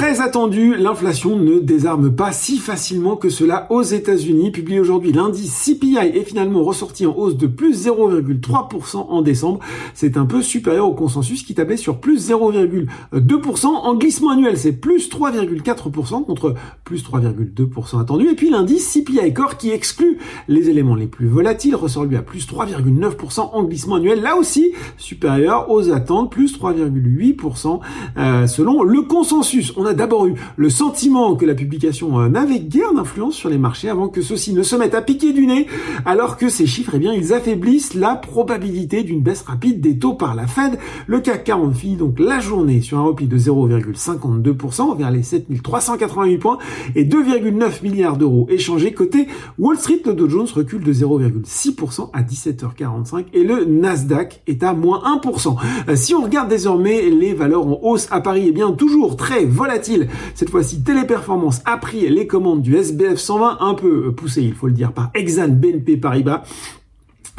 Très attendu, l'inflation ne désarme pas si facilement que cela aux États-Unis. Publié aujourd'hui, l'indice CPI est finalement ressorti en hausse de plus 0,3% en décembre. C'est un peu supérieur au consensus qui tablait sur plus 0,2%. En glissement annuel, c'est plus 3,4% contre plus 3,2% attendu. Et puis l'indice CPI Core qui exclut les éléments les plus volatiles ressort lui à plus 3,9% en glissement annuel. Là aussi, supérieur aux attentes, plus 3,8% euh, selon le consensus on a d'abord eu le sentiment que la publication euh, n'avait guère d'influence sur les marchés avant que ceux-ci ne se mettent à piquer du nez, alors que ces chiffres, eh bien, ils affaiblissent la probabilité d'une baisse rapide des taux par la Fed. Le CAC 40 finit donc la journée sur un repli de 0,52% vers les 7388 points et 2,9 milliards d'euros échangés côté Wall Street. Le Dow Jones recule de 0,6% à 17h45 et le Nasdaq est à moins 1%. Euh, si on regarde désormais les valeurs en hausse à Paris, eh bien, toujours très cette fois-ci, Téléperformance a pris les commandes du SBF 120, un peu poussé, il faut le dire, par Exan BNP Paribas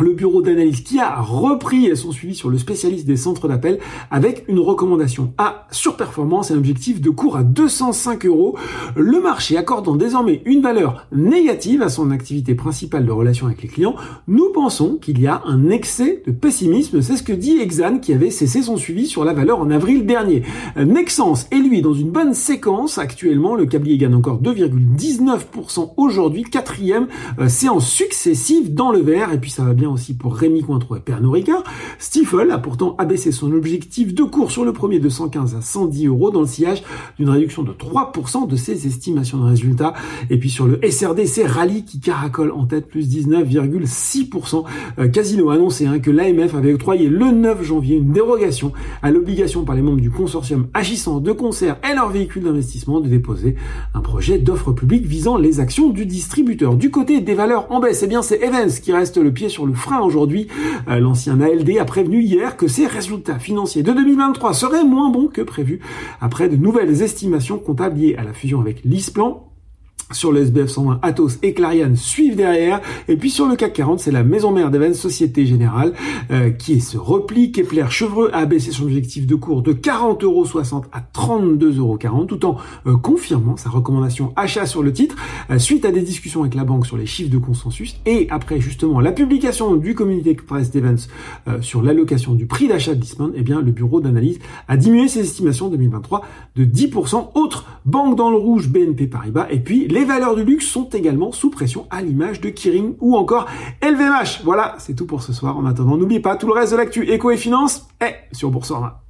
le bureau d'analyse qui a repris son suivi sur le spécialiste des centres d'appel avec une recommandation à surperformance et un objectif de cours à 205 euros. Le marché accordant désormais une valeur négative à son activité principale de relation avec les clients, nous pensons qu'il y a un excès de pessimisme. C'est ce que dit Exane qui avait cessé son suivi sur la valeur en avril dernier. Nexens est lui dans une bonne séquence actuellement. Le câblier gagne encore 2,19% aujourd'hui, quatrième euh, séance successive dans le vert et puis ça va bien aussi pour Rémi Cointreau et Pernod Ricard. Stifel a pourtant abaissé son objectif de cours sur le premier de 115 à 110 euros dans le sillage d'une réduction de 3% de ses estimations de résultats. Et puis sur le SRD, c'est Rally qui caracole en tête plus 19,6%. Euh, Casino a annoncé hein, que l'AMF avait octroyé le 9 janvier une dérogation à l'obligation par les membres du consortium agissant de concert et leurs véhicules d'investissement de déposer un projet d'offre publique visant les actions du distributeur. Du côté des valeurs en baisse, eh bien c'est Evans qui reste le pied sur le frein aujourd'hui. Euh, l'ancien ALD a prévenu hier que ses résultats financiers de 2023 seraient moins bons que prévu après de nouvelles estimations comptables liées à la fusion avec l'ISPLAN sur le SBF 120, Atos et Clariane suivent derrière. Et puis sur le CAC 40, c'est la maison mère d'Evans Société Générale euh, qui est ce repli. Kepler Chevreux a baissé son objectif de cours de 40,60€ à 32,40€ tout en euh, confirmant sa recommandation achat sur le titre euh, suite à des discussions avec la banque sur les chiffres de consensus et après justement la publication du communiqué presse d'Evans sur l'allocation du prix d'achat de Dismount, eh bien le bureau d'analyse a diminué ses estimations 2023 de 10%. Autre banque dans le rouge, BNP Paribas et puis les les valeurs du luxe sont également sous pression à l'image de Kiring ou encore LVMH. Voilà, c'est tout pour ce soir. En attendant, n'oubliez pas tout le reste de l'actu éco et finance est sur Boursorama.